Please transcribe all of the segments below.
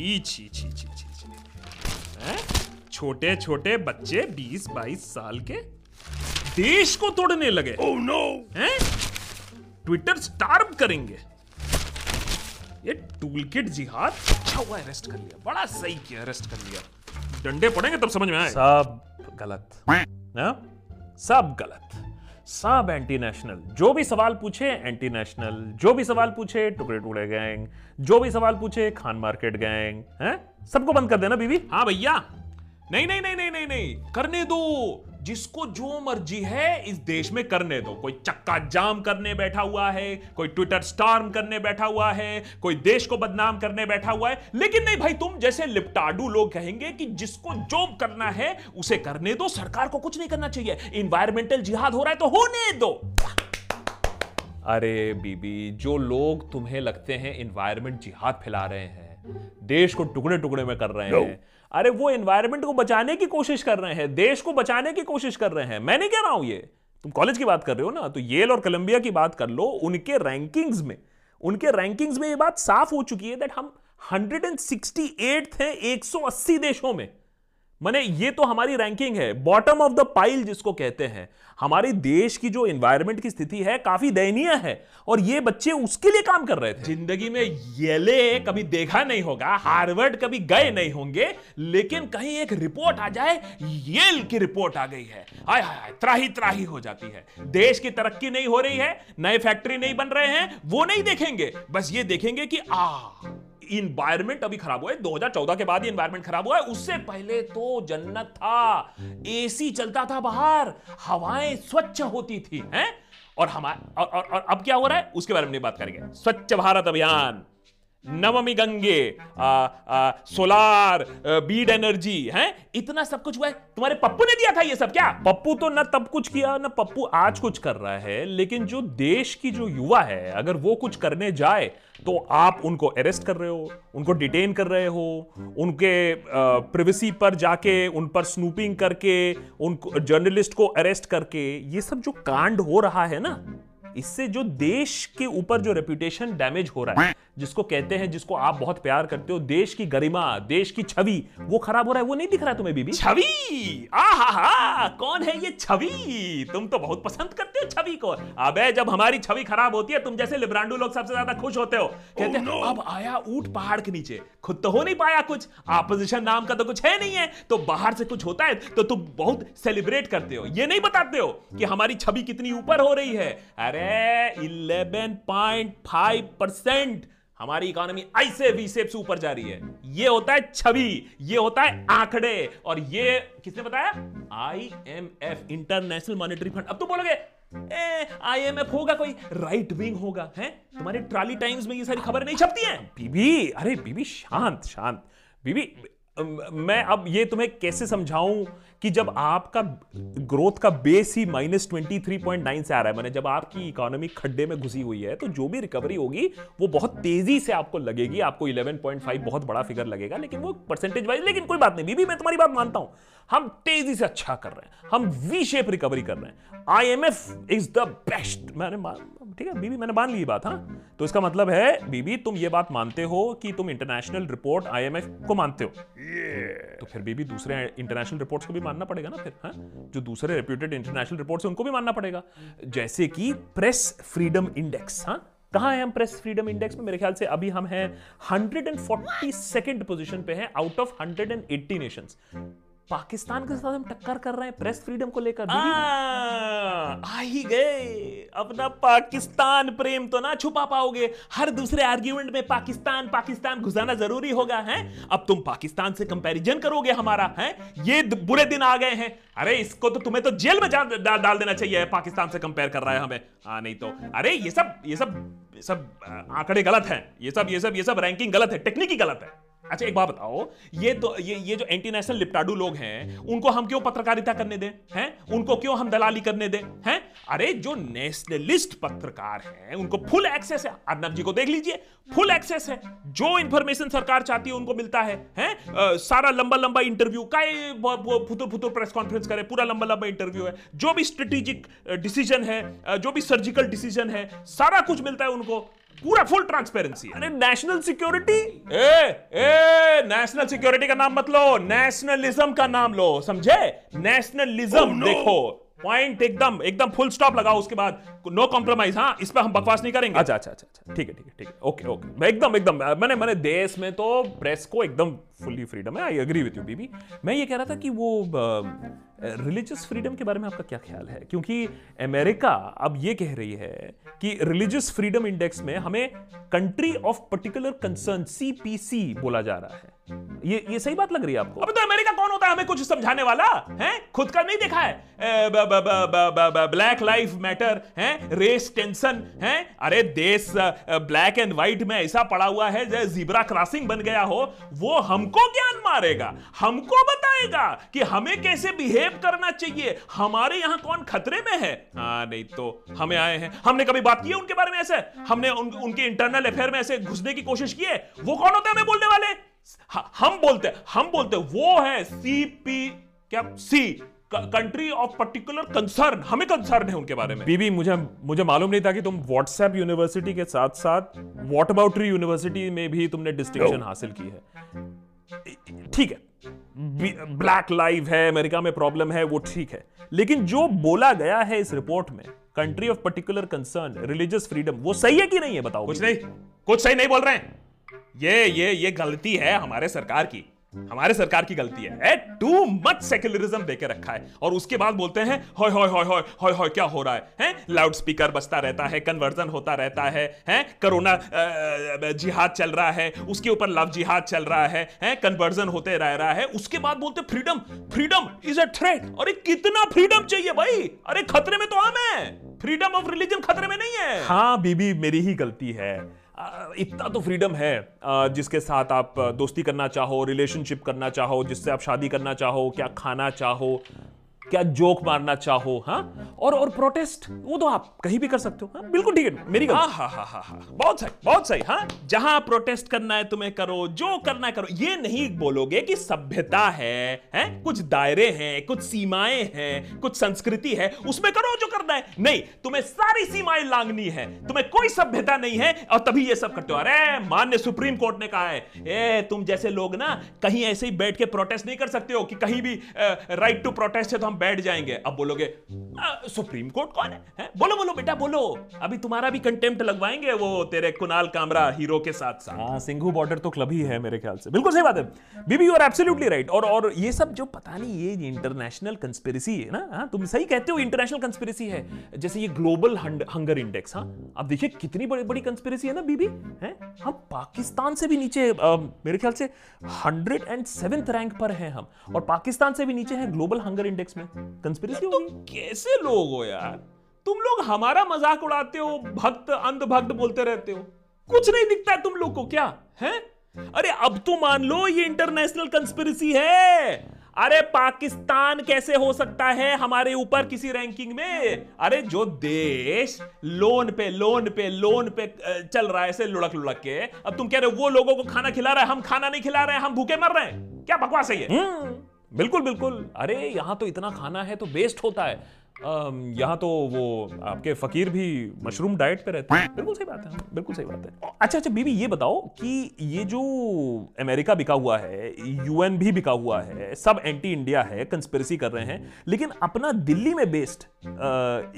छी छी छी छी छी छी हैं? छोटे छोटे बच्चे 20-22 साल के देश को तोड़ने लगे Oh no! हैं? ट्विटर स्टार्व करेंगे ये टूल किट जिहाद अच्छा हुआ अरेस्ट कर लिया बड़ा सही किया अरेस्ट कर लिया डंडे पड़ेंगे तब समझ में आए सब गलत हाँ? सब गलत सब एंटी नेशनल जो भी सवाल पूछे एंटी नेशनल जो भी सवाल पूछे टुकड़े टुकड़े गैंग जो भी सवाल पूछे, खान मार्केट गैंग हैं? सबको बंद कर देना, बीवी। हाँ भैया। नहीं नहीं नहीं नहीं नहीं नहीं। करने दो। जिसको जो मर्ज़ी है इस देश में करने दो। कोई चक्का जाम करने बैठा हुआ है कोई ट्विटर स्टार्म करने बैठा हुआ है कोई देश को बदनाम करने बैठा हुआ है। लेकिन नहीं भाई तुम जैसे लिपटाडू लोग कहेंगे कि जिसको जो करना है उसे करने दो। सरकार को कुछ नहीं करना चाहिए। इन्वायरमेंटल जिहाद हो रहा है तो होने दो। अरे बीबी जो लोग तुम्हें लगते हैं इन्वायरमेंट जिहाद फैला रहे हैं देश को टुकड़े टुकड़े में कर रहे हैं अरे वो एनवायरमेंट को बचाने की कोशिश कर रहे हैं, देश को बचाने की कोशिश कर रहे हैं। मैं नहीं कह रहा हूँ ये। तुम कॉलेज की बात कर रहे हो ना तो येल और कोलंबिया की बात कर लो, उनके रैंकिंग्स में, उनके रैंकिंग्स में ये बात साफ़ हो चुकी है दैट हम 168 हैं 180 देशों में। माने ये तो हमारी रैंकिंग है। बॉटम ऑफ़ द पाइल जिसको कहते हैं। हमारे देश की जो एनवायरनमेंट की स्थिति है, काफ़ी दयनीय है। और ये बच्चे उसके लिए काम कर रहे थे। ज़िंदगी में येले कभी देखा नहीं होगा, हार्वर्ड कभी गए नहीं होंगे, लेकिन कहीं एक रिपोर्ट आ जाए, येल की रिपोर्ट आ गई है। हाय हाय त्राही त्राही हो जाती है। देश की तरक्की नहीं हो रही है, नए फैक्ट्री नहीं बन रहे हैं, वो नहीं देखेंगे। बस ये देखेंगे कि आ इन्वायरमेंट अभी खराब हुआ है। 2014 के बाद ही इन्वायरमेंट खराब हुआ है। उससे पहले तो जन्नत था। एसी चलता था बाहर। हवाएँ स्वच्छ होती थी हैं? और हमारे और, और, और अब क्या हो रहा है? उसके बारे में बात करेंगे। स्वच्छ भारत अभियान। नवमी गंगे आ, आ, सोलार बीड एनर्जी हैं? इतना सब कुछ हुआ है। तुम्हारे पप्पू ने दिया था ये सब क्या? पप्पू तो ना तब कुछ किया ना पप्पू आज कुछ कर रहा है लेकिन जो देश की जो युवा है अगर वो कुछ करने जाए तो आप उनको अरेस्ट कर रहे हो उनको डिटेन कर रहे हो उनके प्रिवेसी पर जाके उन पर स्नूपिंग करके उनको जर्नलिस्ट को अरेस्ट करके ये सब जो कांड हो रहा है ना इससे जो देश के ऊपर जो रेपुटेशन डैमेज हो रहा है जिसको कहते हैं जिसको आप बहुत प्यार करते हो देश की गरिमा देश की छवि वो खराब हो रहा है वो नहीं दिख रहा है तुम्हें बीबी? छवि? आहा कौन है ये छवि? तुम तो बहुत पसंद करते हो छवि को। अबे जब हमारी छवि खराब होती है तुम जैसे लिब्रांडू लोग सबसे ज़्यादा खुश होते हो। कहते हैं no! अब आया ऊट पहाड़ के नीचे। खुद तो हो नहीं पाया कुछ। ऑपोजिशन नाम का तो कुछ है नहीं है। तो बाहर से कुछ होता है तो तुम बहुत सेलिब्रेट करते हो। ये नहीं बताते हो कि हमारी छवि कितनी ऊपर हो रही है। अरे 11.5 परसेंट हमारी इकोनॉमी ऐसे वी से ऊपर जा रही है। ये होता है छवि, ये होता है आंकड़े और ये किसने बताया? आईएमएफ इंटरनेशनल मॉनिटरी फंड अब तो बोलोगे आईएमएफ होगा कोई? राइट विंग होगा, है? तुम्हारी ट्राली टाइम्स में ये सारी खबर नहीं छपती हैं? बीबी, अरे बीबी, शांत शांत। बीबी मैं अब ये तुम्हें कैसे समझाऊं? कि जब आपका ग्रोथ का बेस ही minus twenty three point nine से आ रहा है मैंने जब आपकी इकोनॉमी खड्डे में घुसी हुई है तो जो भी रिकवरी होगी वो बहुत तेज़ी से आपको लगेगी आपको 11.5 बहुत बड़ा फिगर लगेगा लेकिन वो परसेंटेज वाइज लेकिन कोई बात नहीं बीबी मैं तुम्हारी बात मानता हूँ। हम तेज़ी से अच्छा कर रहे हैं हम वी शेप रिकवरी कर रहे हैं। I M F is the best मैंने ठीक है बीबी मैंने मान ली बात हाँ? तो इसका मतलब है बीबी तुम ये बात मानते हो कि तुम इंटरनेशनल रिपोर्ट आईएमएफ को मानते हो। तो फिर बीबी दूसरे इंटरनेशनल रिपोर्ट्स को भी मानना पड़ेगा ना फिर, हा? जो दूसरे रेप्यूटेड इंटरनेशनल रिपोर्ट उनको भी मानना पड़ेगा। जैसे कि प्रेस फ्रीडम इंडेक्स हाँ? कहा है हम प्रेस फ्रीडम इंडेक्स में? मेरे ख्याल से अभी हम हैं hundred and forty second position पे हैं out of hundred and 180 nations Pakistan के साथ हम टक्कर कर रहे हैं प्रेस फ्रीडम को लेकर आ ही गए। अपना पाकिस्तान प्रेम तो ना छुपा पाओगे। हर दूसरे आर्ग्यूमेंट में पाकिस्तान पाकिस्तान घुसाना ज़रूरी होगा है? अब तुम पाकिस्तान से कंपैरिजन करोगे हमारा है? ये बुरे दिन आ गए हैं। अरे इसको तो तुम्हें तो जेल में डा, डाल देना चाहिए पाकिस्तान से कंपेयर कर रहा है हमें। हाँ नहीं तो। अरे ये सब ये सब ये सब आंकड़े गलत हैं। ये सब ये सब ये सब रैंकिंग गलत है टेक्निकी गलत है। अच्छा एक बात बताओ, ये तो ये ये जो एंटी नेशनल लिप्टाडू लोग हैं, उनको हम क्यों पत्रकारिता करने दें, हैं? उनको क्यों हम दलाली करने दें, हैं? अरे, जो नेशनलिस्ट पत्रकार हैं, उनको फुल एक्सेस है। अर्नब जी को देख लीजिए फुल एक्सेस है। जो इंफॉर्मेशन सरकार चाहती है, उनको मिलता है, हैं? सारा लंबा लंबा इंटरव्यू का फुतुर फुतुर प्रेस कॉन्फ्रेंस करे, पूरा लंबा लंबा इंटरव्यू है। जो भी स्ट्रेटेजिक डिसीज़न है जो भी सर्जिकल डिसीज़न है, सारा कुछ मिलता है उनको। पूरा फुल ट्रांसपेरेंसी अरे नेशनल सिक्योरिटी ए ए नेशनल सिक्योरिटी का नाम मत लो नेशनलिज्म का नाम लो समझे? Nationalism oh, no. देखो पॉइंट एकदम एकदम फुल स्टॉप लगाओ उसके बाद। नो कॉम्प्रोमाइज हाँ इस पर हम बकवास नहीं करेंगे। अच्छा अच्छा अच्छा अच्छा ठीक है ठीक है ठीक है ओके ओके मैं एकदम एकदम मैंने मैंने देश में तो प्रेस को एकदम फुल्ली फ्रीडम है आई एग्री विथ यू बीबी मैं ये कह रहा था कि वो रिलीजियस फ्रीडम के बारे में आपका क्या ख्याल है? क्योंकि अमेरिका अब ये कह रही है कि रिलीजियस फ्रीडम इंडेक्स में हमें country of particular concern CPC बोला जा रहा है। ये ये सही बात लग रही है आपको? अब तो अमेरिका कौन होता है? हमें कुछ समझाने वाला? है? खुद का नहीं देखा है? ब्लैक लाइफ मैटर है? रेस टेंशन है? अरे देश ब्लैक एंड व्हाइट में ऐसा पड़ा हुआ है जैसे जीब्रा क्रॉसिंग बन गया हो वो हमको ज्ञान मारेगा हमको बताएगा कि हमें कैसे बिहेव करना चाहिए। हमारे यहाँ कौन खतरे में है? हाँ नहीं तो हमें आए हैं। हमने कभी बात की है उनके बारे में ऐसे? हमने उन, उनके इंटरनल अफेयर में ऐसे घुसने की कोशिश की है? वो कौन होते हैं हमें बोलने वाले? हम बोलते हम बोलते वो है सी पी क्या C country of particular concern हमें कंसर्न है उनके बारे में। बीबी मुझे मुझे मालूम नहीं था कि तुम व्हाट्सएप यूनिवर्सिटी के साथ साथ वॉट अबाउटरी यूनिवर्सिटी में भी तुमने डिस्टिंक्शन हासिल की है। ठीक है। ब्लैक लाइव है अमेरिका में प्रॉब्लम है वो ठीक है। लेकिन जो बोला गया है इस रिपोर्ट में country of particular concern religious freedom वो सही है कि नहीं है बताओ कुछ नहीं कुछ सही नहीं बोल रहे हैं। ये ये ये गलती है हमारे सरकार की। हमारे सरकार की गलती है। टू मच सेक्युलरिज्म देके रखा है। और उसके बाद बोलते हैं, होय होय होय होय होय होय, क्या हो रहा है? हैं? लाउड स्पीकर बजता रहता है कन्वर्जन होता रहता है, हैं? कोरोना जिहाद चल रहा है, उसके ऊपर लव जिहाद चल रहा है, हैं? कन्वर्जन होते रह रहा है। उसके बाद बोलते freedom freedom is a threat अरे, कितना फ्रीडम चाहिए भाई? अरे, खतरे में तो हम है। फ्रीडम ऑफ़ रिलीजन खतरे में नहीं है। हाँ बीबी, मेरी ही गलती है। इतना तो फ्रीडम है जिसके साथ आप दोस्ती करना चाहो रिलेशनशिप करना चाहो, जिससे आप शादी करना चाहो, क्या खाना चाहो क्या जोक मारना चाहो हाँ? और और प्रोटेस्ट वो तो आप कहीं भी कर सकते हो हाँ? बिल्कुल ठीक है, मेरी हाँ हाँ हाँ हाँ हाँ बहुत सही बहुत सही हाँ? जहाँ प्रोटेस्ट करना है, तुम्हें करो, जो करना है, करो। ये नहीं बोलोगे कि सभ्यता है, हैं? कुछ दायरे हैं, कुछ सीमाएँ हैं, कुछ संस्कृति है, उसमें करो जो करना है। नहीं, तुम्हें सारी सीमाएँ लांगनी है। तुम्हें कोई सभ्यता नहीं है, और तभी ये सब करते हो। अरे, मान्य सुप्रीम कोर्ट ने कहा है, ए, तुम जैसे लोग ना, कहीं ऐसे ही बैठ के प्रोटेस्ट नहीं कर सकते हो कि कहीं भी राइट टू प्रोटेस्ट है तो हम बैठ जाएँगे। अब बोलोगे सुप्रीम कोर्ट कौन है, है? बोलो बोलो बेटा बोलो। अभी तुम्हारा भी कंटेम्प्ट लगवाएँगे वो तेरे कुणाल कामरा हीरो के साथ साथ हाँ सिंघू बॉर्डर तो क्लब ही है मेरे ख्याल से। बिल्कुल सही बात है। बीबी यू आर एब्सोल्युटली राइट और और ये सब जो पता नहीं ये इंटरनेशनल कंस्पिरेसी है ना? हाँ तुम सही कहते हो इंटरनेशनल कंस्पिरेसी है। जैसे ये ग्लोबल हंगर इंडेक्स हाँ? अब देखिए कितनी बड़ी बड़ी कंस्पिरेसी है ना बीबी? है? हम पाकिस्तान से भी नीचे मेरे ख्याल से हंड्रेड एंड सेवेंथ रैंक पर हैं हम। और पाकिस्तान से भी नीचे हैं ग्लोबल हंगर इंडेक्स में। कंस्पिरेसी तो कैसे लोग हो यार? तुम लोग हमारा मज़ाक उड़ाते हो, भक्त अंध भक्त बोलते रहते हो। कुछ नहीं दिखता है तुम लोग को क्या, है? अरे अब तो मान लो ये इंटरनेशनल कंस्पिरेसी है। अरे पाकिस्तान कैसे हो सकता है हमारे ऊपर किसी रैंकिंग में? अरे जो देश लोन पे लोन पे लोन पे चल रहा है ऐसे लुढ़क लुढ़क के। अब तुम कह रहे हो वो लोगों को खाना खिला रहा है, हम खाना नहीं खिला रहे हैं, हम भूखे मर रहे हैं। क्या बकवास है ये? हम्म। बिल्कुल बिल्कुल। अरे यहाँ तो इतना खाना है तो वेस्ट होता है। यहाँ तो वो आपके फकीर भी मशरूम डाइट पे रहते हैं। बिल्कुल सही बात है बिल्कुल सही बात है। अच्छा अच्छा बीबी ये बताओ कि ये जो अमेरिका बिका हुआ है यूएन भी बिका हुआ है सब एंटी इंडिया है कंस्पिरेसी कर रहे हैं लेकिन अपना दिल्ली में बेस्ड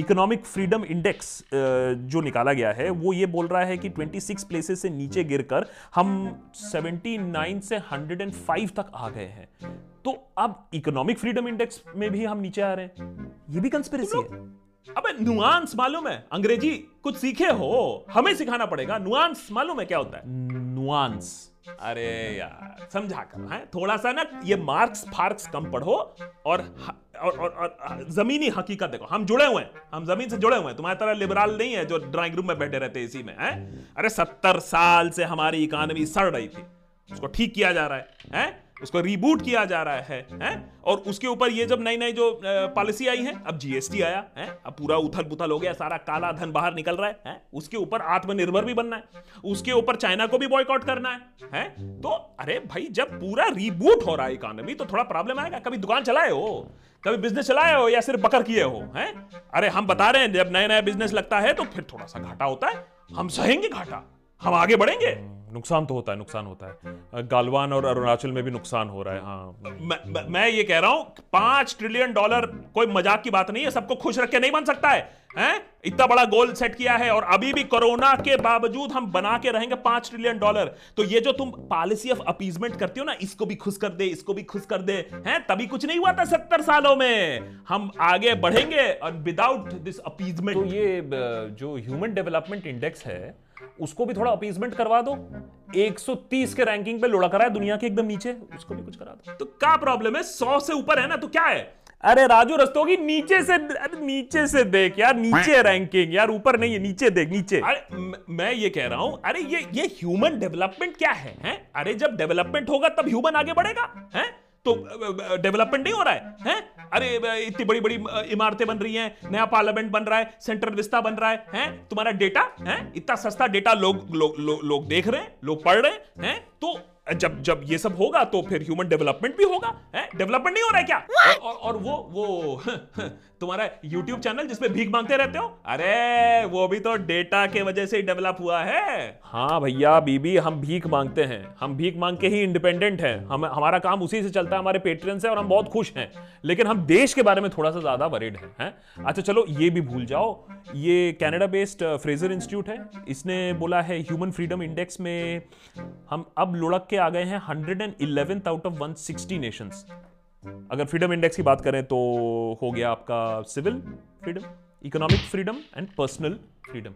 इकोनॉमिक फ्रीडम इंडेक्स जो निकाला गया है वो ये बोल रहा है कि 26 प्लेसेस से नीचे गिरकर हम 79 से 105 तक आ गए हैं। तो अब इकोनॉमिक फ्रीडम इंडेक्स में भी हम नीचे आ रहे हैं। ये भी कंस्पिरेसी है। अबे नुआंस मालूम है। अंग्रेज़ी कुछ सीखे हो हमें सिखाना पड़ेगा। नुआंस मालूम है क्या होता है? नुआंस अरे यार समझा कर है? थोड़ा सा ना ये मार्क्स फार्क्स कम पढ़ो और और, और, और जमीनी हकीकत देखो। हम जुड़े हुए हैं। हम ज़मीन से जुड़े हुए हैं। तुम्हारी तरह लिबरल नहीं है जो ड्राइंग रूम में बैठे रहते इसी में है? अरे सत्तर साल से हमारी इकोनॉमी सड़ रही थी। उसको ठीक किया जा रहा है, है? उसको रिबूट किया जा रहा है हैं? और उसके ऊपर ये जब नई नई जो पॉलिसी आई है अब जीएसटी आया है? अब पूरा उथल पुथल हो गया सारा काला धन बाहर निकल रहा है, है? उसके ऊपर आत्मनिर्भर भी बनना है उसके ऊपर चाइना को भी बॉयकॉट करना है है? तो अरे भाई जब पूरा रिबूट हो रहा है इकोनॉमी तो थोड़ा प्रॉब्लम आएगा कभी दुकान चलाए हो कभी बिज़नेस चलाए हो या सिर्फ़ बकर किए हो हैं? अरे हम बता रहे हैं जब नया नया बिज़नेस लगता है तो फिर थोड़ा सा घाटा होता है हम सहेंगे घाटा हम आगे बढ़ेंगे। नुकसान तो होता है नुकसान होता है। गालवान और अरुणाचल में भी नुकसान हो रहा है हाँ। मैं, मैं ये कह रहा हूँ पाँच ट्रिलियन डॉलर कोई मज़ाक की बात नहीं है सबको खुश रख के नहीं बन सकता है हैं? इतना बड़ा गोल सेट किया है और अभी भी कोरोना के बावजूद हम बना के रहेंगे पाँच ट्रिलियन डॉलर। तो ये जो तुम पॉलिसी ऑफ़ अपीजमेंट करती हो ना इसको भी खुश कर दे इसको भी खुश कर दे हैं? तभी कुछ नहीं हुआ था सत्तर सालों में। हम आगे बढ़ेंगे और विदाउट दिस अपीजमेंट तो ये जो ह्यूमन डेवलपमेंट इंडेक्स है उसको भी थोड़ा अपीजमेंट करवा दो। 130 के रैंकिंग पे लोड़ा करा है दुनिया के एकदम नीचे उसको भी कुछ करा दो। तो क्या प्रॉब्लम है? सौ से ऊपर है ना तो क्या है? अरे राजू रस्तोगी नीचे से अरे नीचे से देख यार नीचे रैंकिंग यार ऊपर नहीं है नीचे देख नीचे। अरे मैं ये कह रहा हूँ अरे ये ये ह्यूमन डेवलपमेंट क्या है हैं? अरे जब डेवलपमेंट होगा तब ह्यूमन आगे बढ़ेगा हैं? तो डेवलपमेंट नहीं हो रहा है हैं? अरे इतनी बड़ी बड़ी इमारतें बन रही हैं नया पार्लियामेंट बन रहा है सेंट्रल विस्ता बन रहा है हैं? तुम्हारा डेटा है? इतना सस्ता डेटा लोग लोग लो, लो, देख रहे हैं लोग पढ़ रहे हैं हैं? तो जब जब ये सब होगा तो फिर ह्यूमन डेवलपमेंट भी होगा डेवलपमेंट नहीं हो रहा है क्या? और, और, और वो वो तुम्हारा यूट्यूब चैनल जिसमें भीख मांगते रहते हो? अरे वो भी तो डेटा के वजह से डेवलप हुआ है। हाँ भैया बीबी हम भीख मांगते हैं। हम भीख मांग के ही इंडिपेंडेंट हैं। हम हमारा काम उसी से चलता है हमारे पेट्रियन से और हम बहुत खुश हैं। लेकिन हम देश के बारे में थोड़ा सा ज़्यादा वरिड हैं है? अच्छा चलो ये भी भूल जाओ। ये कैनेडा बेस्ड फ्रेजर इंस्टीट्यूट है। इसने बोला है ह्यूमन फ्रीडम इंडेक्स में हम अब लुढ़क के आ गए हैं hundred and out of one sixty nation अगर फ्रीडम इंडेक्स की बात करें तो हो गया आपका civil freedom economic freedom and personal freedom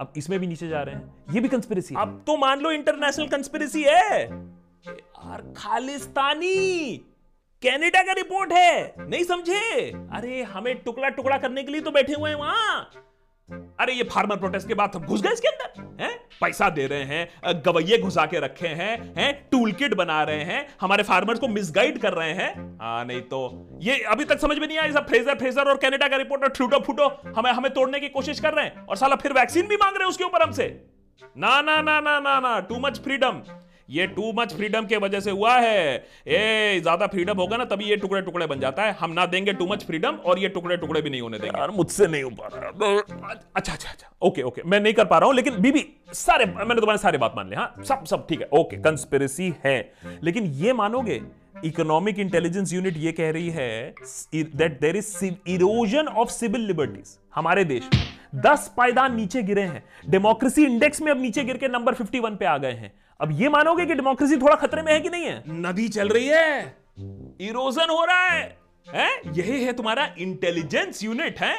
अब इसमें भी नीचे जा रहे हैं। ये भी कंस्पिरेसी अब तो मान लो इंटरनेशनल कंस्पिरेसी है। यार, खालिस्तानी! कनाडा का रिपोर्ट है। नहीं समझे? अरे, हमें टुकड़ा टुकड़ा करने के लिए तो बैठे हुए हैं वहाँ। अरे ये फार्मर प्रोटेस्ट के बाद हम घुस गए इसके अंदर, हैं? पैसा दे रहे हैं गवैये घुसा के रखे हैं हैं? टूल किट बना रहे हैं, हमारे फार्मर्स को मिसगाइड कर रहे हैं। हाँ नहीं तो ये अभी तक समझ में नहीं आया सब फ्रेजर फ्रेजर और कनाडा का रिपोर्टर फूटो फूटो हमें हमें तोड़ने की कोशिश कर रहे हैं। और साला फिर वैक्सीन भी मांग रहे हैं उसके ऊपर हमसे। ना ना ना ना ना ना टू मच फ्रीडम ये टू मच फ्रीडम के वजह से हुआ है। ए ज़्यादा फ्रीडम होगा ना तभी ये टुकड़े टुकड़े बन जाता है। हम ना देंगे टू मच फ्रीडम और ये टुकड़े टुकड़े भी नहीं होने देंगे। यार मुझसे नहीं हो पा रहा। अच्छा अच्छा अच्छा। Okay okay. मैं नहीं कर पा रहा हूँ लेकिन बीबी सारे मैंने तुम्हारे सारे बात मान लिया हाँ? सब सब ठीक है। ओके कंस्पिरेसी है। लेकिन ये मानोगे इकोनॉमिक इंटेलिजेंस यूनिट ये कह रही है that there is erosion of civil liberties हमारे देश में दस पायदान नीचे गिरे हैं। डेमोक्रेसी इंडेक्स में अब नीचे गिर के नंबर 51 पे आ गए हैं। अब ये मानोगे कि डेमोक्रेसी थोड़ा खतरे में है कि नहीं है? नदी चल रही है। इरोजन हो रहा है। है? यही है तुम्हारा इंटेलिजेंस यूनिट है?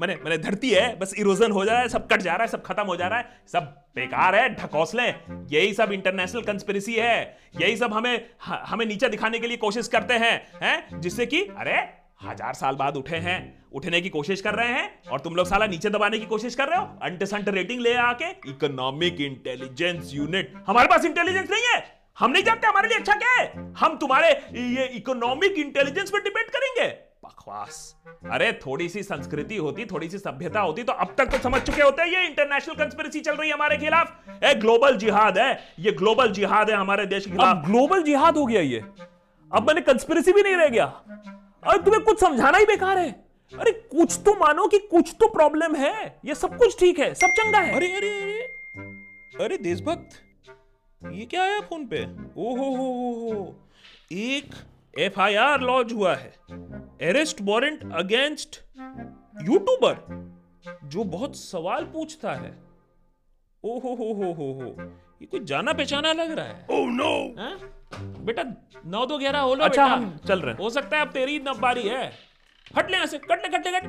मैंने मैंने धरती है बस इरोजन हो जा रहा है सब कट जा रहा है सब खत्म हो जा रहा है सब बेकार है ढकोसले। यही सब इंटरनेशनल कंस्पिरेसी है। यही सब हमें हमें नीचे दिखाने के लिए कोशिश करते हैं हैं? जिससे कि अरे हज़ार साल बाद उठे हैं। उठने की कोशिश कर रहे हैं और तुम लोग साला नीचे दबाने की कोशिश कर रहे हो? अंट संट रेटिंग ले आके इकोनॉमिक इंटेलिजेंस यूनिट हमारे पास इंटेलिजेंस नहीं है। हम नहीं जानते हमारे लिए अच्छा क्या है। हम तुम्हारे ये इकोनॉमिक इंटेलिजेंस पर डिपेंड करेंगे। बकवास। अरे थोड़ी सी संस्कृति होती थोड़ी सी सभ्यता होती तो अब तक तो समझ चुके होते हैं ये इंटरनेशनल कंस्पिरेसी चल रही है हमारे खिलाफ। ए ग्लोबल जिहाद है। ये ग्लोबल जिहाद है हमारे देश के खिलाफ। ग्लोबल जिहाद हो गया ये। अब मैंने कंस्पिरेसी भी नहीं रह गया। अरे तुम्हें कुछ समझाना ही बेकार है। अरे कुछ तो मानो कि कुछ तो प्रॉब्लम है। ये सब कुछ ठीक है सब चंगा है। अरे अरे अरे अरे देशभक्त ये क्या आया फ़ोन पे? ओहो हो हो हो एक एफ़ आई आर लॉन्च हुआ है। अरेस्ट वारंट अगेंस्ट यूट्यूबर जो बहुत सवाल पूछता है। ओहो हो हो हो हो ये कोई जाना पहचाना लग रहा है? Oh oh, no no. बेटा नौ दो ग्यारह हो लो अच्छा हम चल रहे हैं। हो सकता है अब तेरी नब्बारी है। हट ले से कट ले कट ले, कट।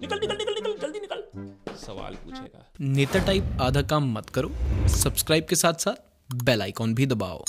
निकल निकल निकल निकल, जल्दी निकल। सवाल पूछेगा। नेता टाइप आधा काम मत करो। सब्सक्राइब के साथ साथ बेल आइकॉन भी दबाओ।